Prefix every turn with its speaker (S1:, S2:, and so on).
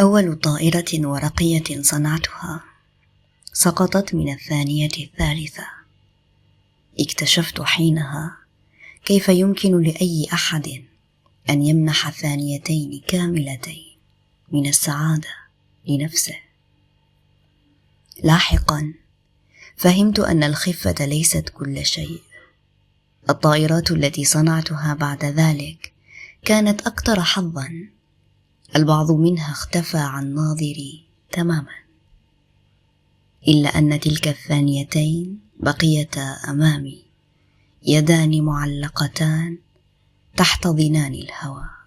S1: أول طائرة ورقية صنعتها سقطت من الثانية الثالثة. اكتشفت حينها كيف يمكن لأي أحد أن يمنح ثانيتين كاملتين من السعادة لنفسه. لاحقا فهمت أن الخفة ليست كل شيء. الطائرات التي صنعتها بعد ذلك كانت أكثر حظا البعض منها اختفى عن ناظري تماما إلا أن تلك الثانيتين بقيتا أمامي يدان معلقتان تحت ظنان الهوى.